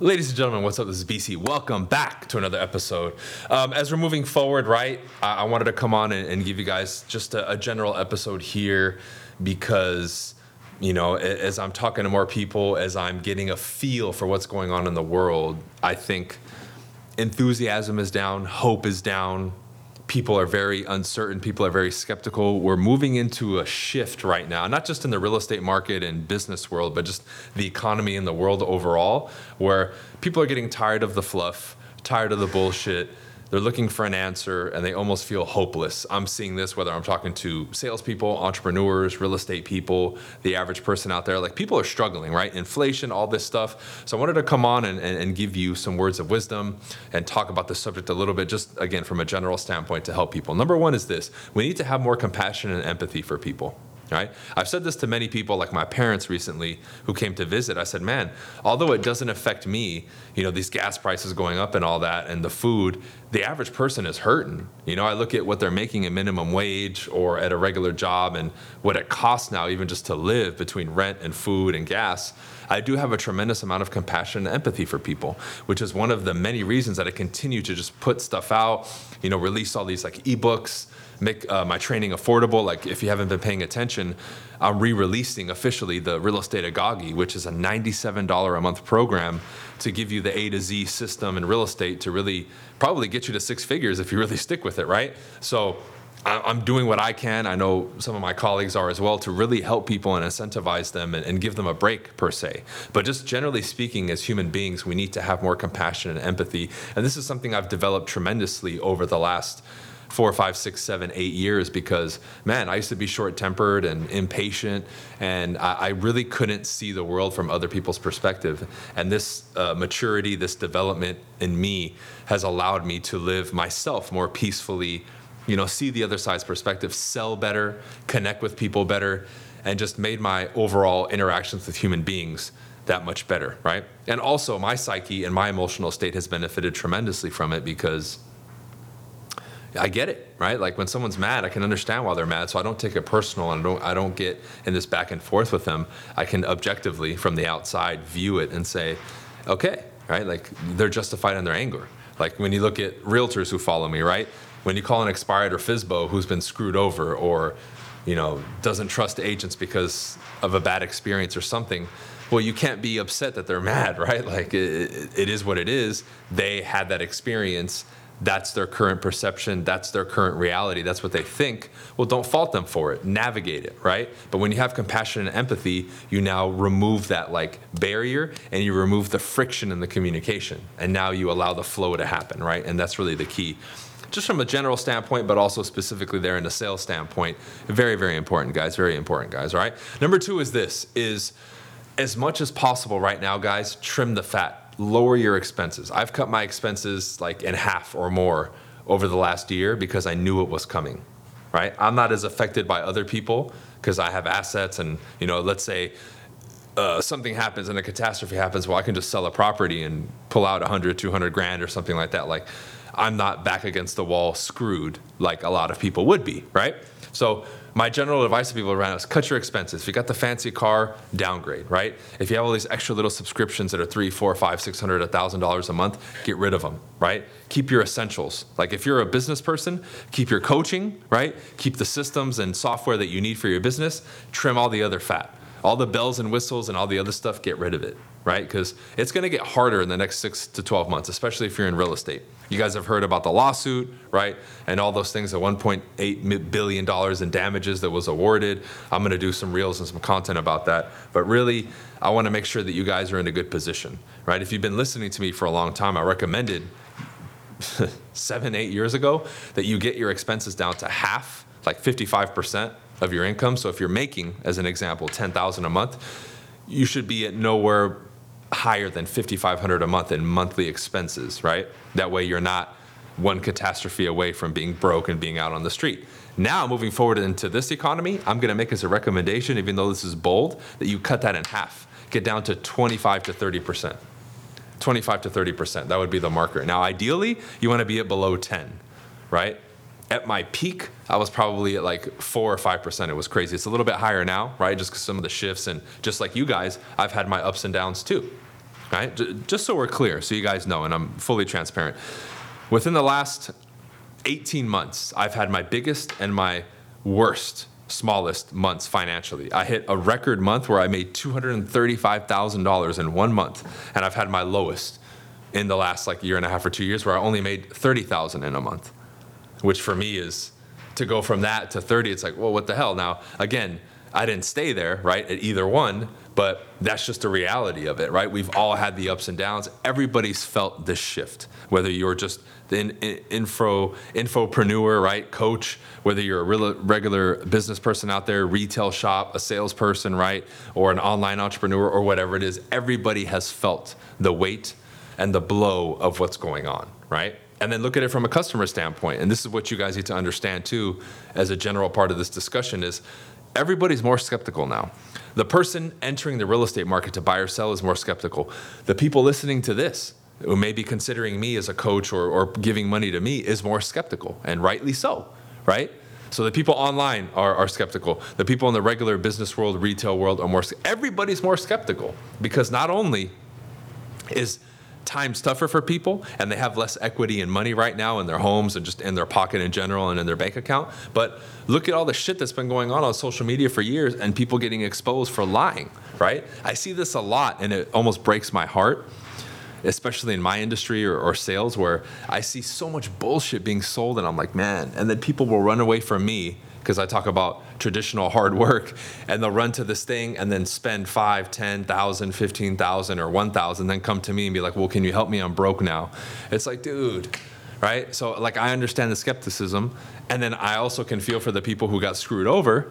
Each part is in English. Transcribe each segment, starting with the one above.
Ladies and gentlemen, what's up? This is BC. Welcome back to another episode. Um, as we're moving forward, right, I, I wanted to come on and, and give you guys just a, a general episode here because, you know, as I'm talking to more people, as I'm getting a feel for what's going on in the world, I think enthusiasm is down, hope is down. People are very uncertain. People are very skeptical. We're moving into a shift right now, not just in the real estate market and business world, but just the economy and the world overall, where people are getting tired of the fluff, tired of the bullshit. They're looking for an answer and they almost feel hopeless. I'm seeing this whether I'm talking to salespeople, entrepreneurs, real estate people, the average person out there. Like people are struggling, right? Inflation, all this stuff. So I wanted to come on and, and, and give you some words of wisdom and talk about the subject a little bit, just again, from a general standpoint to help people. Number one is this we need to have more compassion and empathy for people right? I've said this to many people, like my parents recently who came to visit. I said, man, although it doesn't affect me, you know, these gas prices going up and all that, and the food, the average person is hurting. You know, I look at what they're making at minimum wage or at a regular job and what it costs now, even just to live between rent and food and gas. I do have a tremendous amount of compassion and empathy for people, which is one of the many reasons that I continue to just put stuff out, you know, release all these like ebooks, make uh, my training affordable. Like if you haven't been paying attention, I'm re-releasing officially the Real Estate Agagi, which is a $97 a month program to give you the A to Z system in real estate to really probably get you to six figures if you really stick with it, right? So I'm doing what I can. I know some of my colleagues are as well to really help people and incentivize them and, and give them a break per se. But just generally speaking, as human beings, we need to have more compassion and empathy. And this is something I've developed tremendously over the last four, five, six, seven, eight years because man, I used to be short tempered and impatient, and I, I really couldn't see the world from other people's perspective. And this uh, maturity, this development in me has allowed me to live myself more peacefully, you know, see the other side's perspective, sell better, connect with people better, and just made my overall interactions with human beings that much better, right? And also, my psyche and my emotional state has benefited tremendously from it because I get it, right? Like when someone's mad, I can understand why they're mad, so I don't take it personal and I don't I don't get in this back and forth with them. I can objectively from the outside view it and say, okay, right? Like they're justified in their anger. Like when you look at realtors who follow me, right? When you call an expired or FSBO who's been screwed over or you know doesn't trust agents because of a bad experience or something, well, you can't be upset that they're mad, right? Like it, it is what it is. They had that experience that's their current perception. That's their current reality. That's what they think. Well don't fault them for it. Navigate it right? But when you have compassion and empathy you now remove that like barrier and you remove the friction in the communication. And now you allow the flow to happen right? And that's really the key. Just from a general standpoint but also specifically there in a sales standpoint very very important guys. Very important guys all right? Number two is this is as much as possible right now guys trim the fat lower your expenses. I've cut my expenses like in half or more over the last year because I knew it was coming. Right? I'm not as affected by other people because I have assets and, you know, let's say uh, something happens and a catastrophe happens, well, I can just sell a property and pull out 100, 200 grand or something like that. Like, I'm not back against the wall screwed like a lot of people would be, right? So, my general advice to people around is cut your expenses. If you got the fancy car, downgrade, right? If you have all these extra little subscriptions that are three, four, five, six hundred, a thousand dollars a month, get rid of them, right? Keep your essentials. Like if you're a business person, keep your coaching, right? Keep the systems and software that you need for your business. Trim all the other fat all the bells and whistles and all the other stuff, get rid of it, right? Because it's going to get harder in the next six to 12 months, especially if you're in real estate. You guys have heard about the lawsuit, right? And all those things, the $1.8 billion in damages that was awarded. I'm going to do some reels and some content about that. But really, I want to make sure that you guys are in a good position, right? If you've been listening to me for a long time, I recommended seven, eight years ago that you get your expenses down to half, like 55% of your income. So if you're making, as an example, 10,000 a month, you should be at nowhere higher than 5,500 a month in monthly expenses, right? That way you're not one catastrophe away from being broke and being out on the street. Now, moving forward into this economy, I'm going to make as a recommendation, even though this is bold, that you cut that in half, get down to 25 to 30 percent. 25 to 30 percent. That would be the marker. Now, ideally, you want to be at below 10, right? At my peak, I was probably at like four or five percent. It was crazy. It's a little bit higher now, right? Just because some of the shifts and just like you guys, I've had my ups and downs too. right? Just so we're clear, so you guys know, and I'm fully transparent. Within the last 18 months, I've had my biggest and my worst, smallest months financially. I hit a record month where I made $235,000 in one month, and I've had my lowest in the last like year and a half or two years where I only made 30,000 in a month, which for me is to go from that to 30, it's like, well, what the hell? Now, again, I didn't stay there, right, at either one, but that's just the reality of it, right? We've all had the ups and downs. Everybody's felt this shift, whether you're just the in, in, info infopreneur, right, coach, whether you're a real, regular business person out there, retail shop, a salesperson, right, or an online entrepreneur, or whatever it is. Everybody has felt the weight and the blow of what's going on, right? And then look at it from a customer standpoint. And this is what you guys need to understand too, as a general part of this discussion, is everybody's more skeptical now. The person entering the real estate market to buy or sell is more skeptical. The people listening to this, who may be considering me as a coach or, or giving money to me, is more skeptical, and rightly so, right? So the people online are, are skeptical. The people in the regular business world, retail world are more. Everybody's more skeptical because not only is times tougher for people and they have less equity and money right now in their homes and just in their pocket in general and in their bank account. But look at all the shit that's been going on on social media for years and people getting exposed for lying, right? I see this a lot and it almost breaks my heart. Especially in my industry or, or sales, where I see so much bullshit being sold, and I'm like, man, and then people will run away from me because I talk about traditional hard work, and they'll run to this thing and then spend five, ten thousand, fifteen thousand, or one thousand, then come to me and be like, "Well, can you help me? I'm broke now." It's like, dude, right? So like, I understand the skepticism, and then I also can feel for the people who got screwed over,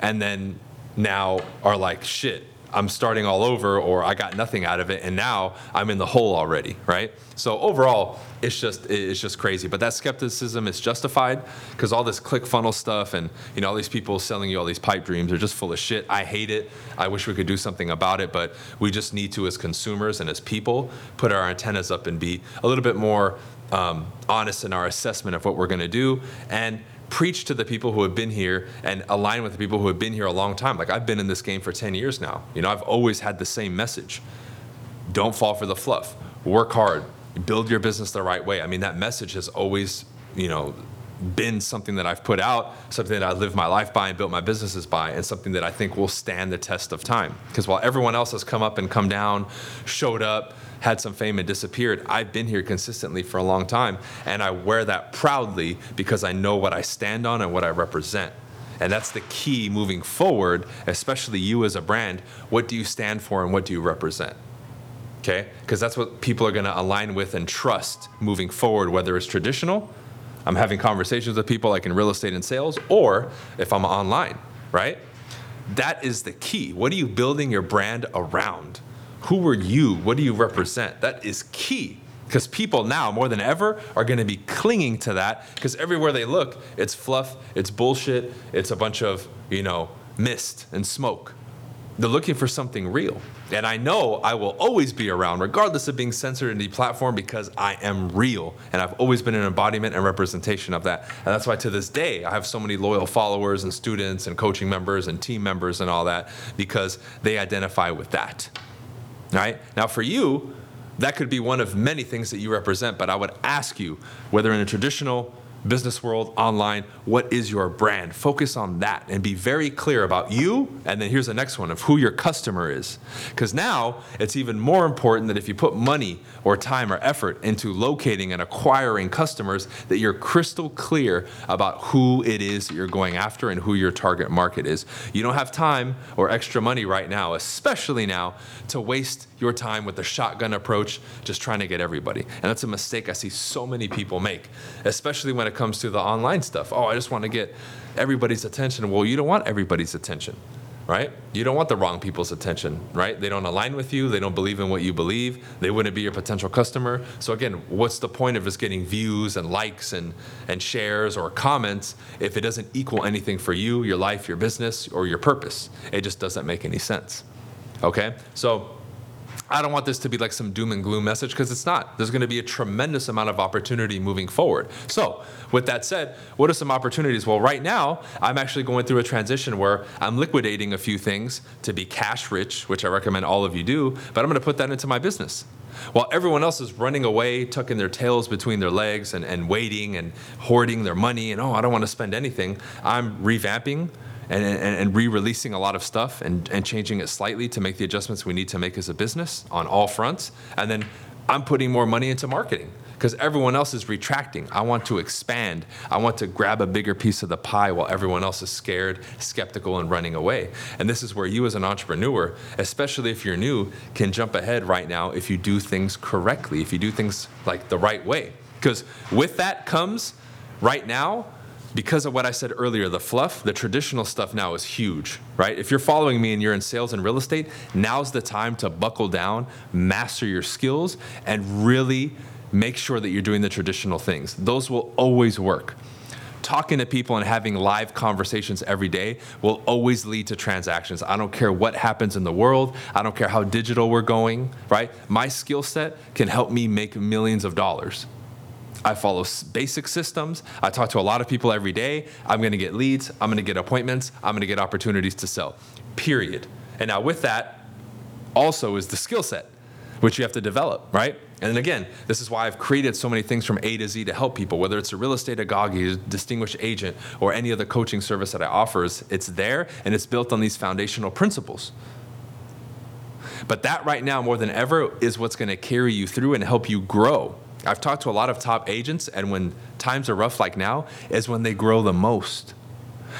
and then now are like, shit, I'm starting all over or I got nothing out of it and now I'm in the hole already, right? So overall, it's just it's just crazy. But that skepticism is justified because all this click funnel stuff and you know all these people selling you all these pipe dreams are just full of shit. I hate it. I wish we could do something about it, but we just need to as consumers and as people put our antennas up and be a little bit more um, honest in our assessment of what we're going to do and preach to the people who have been here and align with the people who have been here a long time. Like I've been in this game for 10 years now. You know, I've always had the same message. Don't fall for the fluff. Work hard. Build your business the right way. I mean, that message has always, you know, been something that I've put out, something that I live my life by and built my businesses by, and something that I think will stand the test of time. Because while everyone else has come up and come down, showed up, had some fame and disappeared. I've been here consistently for a long time, and I wear that proudly because I know what I stand on and what I represent. And that's the key moving forward, especially you as a brand. What do you stand for and what do you represent? Okay? Because that's what people are going to align with and trust moving forward, whether it's traditional, I'm having conversations with people like in real estate and sales, or if I'm online, right? That is the key. What are you building your brand around? Who are you? What do you represent? That is key because people now more than ever are going to be clinging to that because everywhere they look, it's fluff, it's bullshit, it's a bunch of, you know, mist and smoke. They're looking for something real. And I know I will always be around, regardless of being censored in the platform, because I am real. And I've always been an embodiment and representation of that. And that's why to this day, I have so many loyal followers and students and coaching members and team members and all that, because they identify with that right? Now, for you, that could be one of many things that you represent, but I would ask you whether in a traditional business world, online, what is your brand? Focus on that and be very clear about you. And then here's the next one of who your customer is. Because now it's even more important that if you put money or time or effort into locating and acquiring customers, that you're crystal clear about who it is that you're going after and who your target market is. You don't have time or extra money right now, especially now, to waste your time with the shotgun approach, just trying to get everybody. And that's a mistake I see so many people make, especially when it comes to the online stuff. Oh, I just want to get everybody's attention. Well, you don't want everybody's attention right? You don't want the wrong people's attention, right? They don't align with you. They don't believe in what you believe. They wouldn't be your potential customer. So again, what's the point of just getting views and likes and and shares or comments if it doesn't equal anything for you, your life, your business, or your purpose? It just doesn't make any sense. Okay? So I don't want this to be like some doom and gloom message because it's not. There's going to be a tremendous amount of opportunity moving forward. So, with that said, what are some opportunities? Well, right now, I'm actually going through a transition where I'm liquidating a few things to be cash rich, which I recommend all of you do, but I'm going to put that into my business. While everyone else is running away, tucking their tails between their legs and, and waiting and hoarding their money, and oh, I don't want to spend anything, I'm revamping and, and, and re-releasing a lot of stuff and, and changing it slightly to make the adjustments we need to make as a business on all fronts. And then I'm putting more money into marketing because everyone else is retracting. I want to expand. I want to grab a bigger piece of the pie while everyone else is scared, skeptical, and running away. And this is where you, as an entrepreneur, especially if you're new, can jump ahead right now if you do things correctly, if you do things like the right way. Because with that comes right now because of what I said earlier, the fluff, the traditional stuff now is huge, right? If you're following me and you're in sales and real estate, now's the time to buckle down, master your skills, and really make sure that you're doing the traditional things. Those will always work. Talking to people and having live conversations every day will always lead to transactions. I don't care what happens in the world, I don't care how digital we're going, right? My skill set can help me make millions of dollars I follow basic systems. I talk to a lot of people every day. I'm going to get leads. I'm going to get appointments. I'm going to get opportunities to sell. Period. And now with that, also is the skill set, which you have to develop, right? And again, this is why I've created so many things from A to Z to help people, whether it's a real estate agagi, a distinguished agent, or any other coaching service that I offer. It's there and it's built on these foundational principles. But that right now, more than ever, is what's going to carry you through and help you grow I've talked to a lot of top agents, and when times are rough like now, is when they grow the most.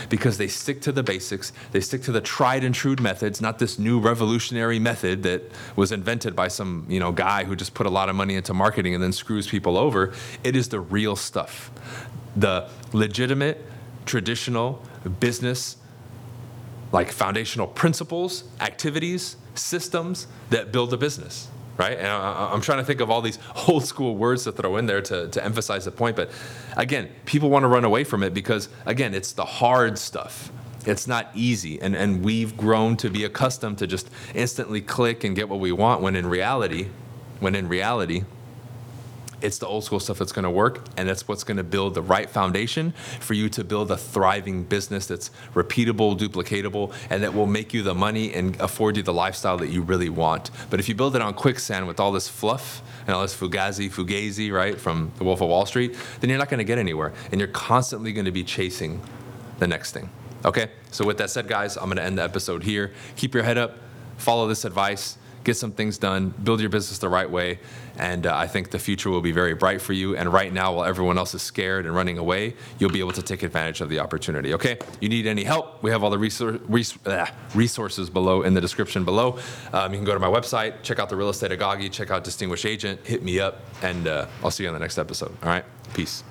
Because they stick to the basics, they stick to the tried and true methods, not this new revolutionary method that was invented by some you know guy who just put a lot of money into marketing and then screws people over. It is the real stuff, the legitimate, traditional business, like foundational principles, activities, systems that build a business right? And I, am trying to think of all these old school words to throw in there to, to emphasize the point. But again, people want to run away from it because, again, it's the hard stuff. It's not easy. And, and we've grown to be accustomed to just instantly click and get what we want when in reality, when in reality, it's the old school stuff that's going to work, and that's what's going to build the right foundation for you to build a thriving business that's repeatable, duplicatable, and that will make you the money and afford you the lifestyle that you really want. But if you build it on quicksand with all this fluff and all this fugazi, fugazi, right, from The Wolf of Wall Street, then you're not going to get anywhere, and you're constantly going to be chasing the next thing. Okay? So, with that said, guys, I'm going to end the episode here. Keep your head up, follow this advice get some things done, build your business the right way, and uh, I think the future will be very bright for you. And right now, while everyone else is scared and running away, you'll be able to take advantage of the opportunity. Okay? You need any help? We have all the resource, res- uh, resources below in the description below. Um, you can go to my website, check out the real estate agagi, check out Distinguished Agent, hit me up, and uh, I'll see you on the next episode. All right? Peace.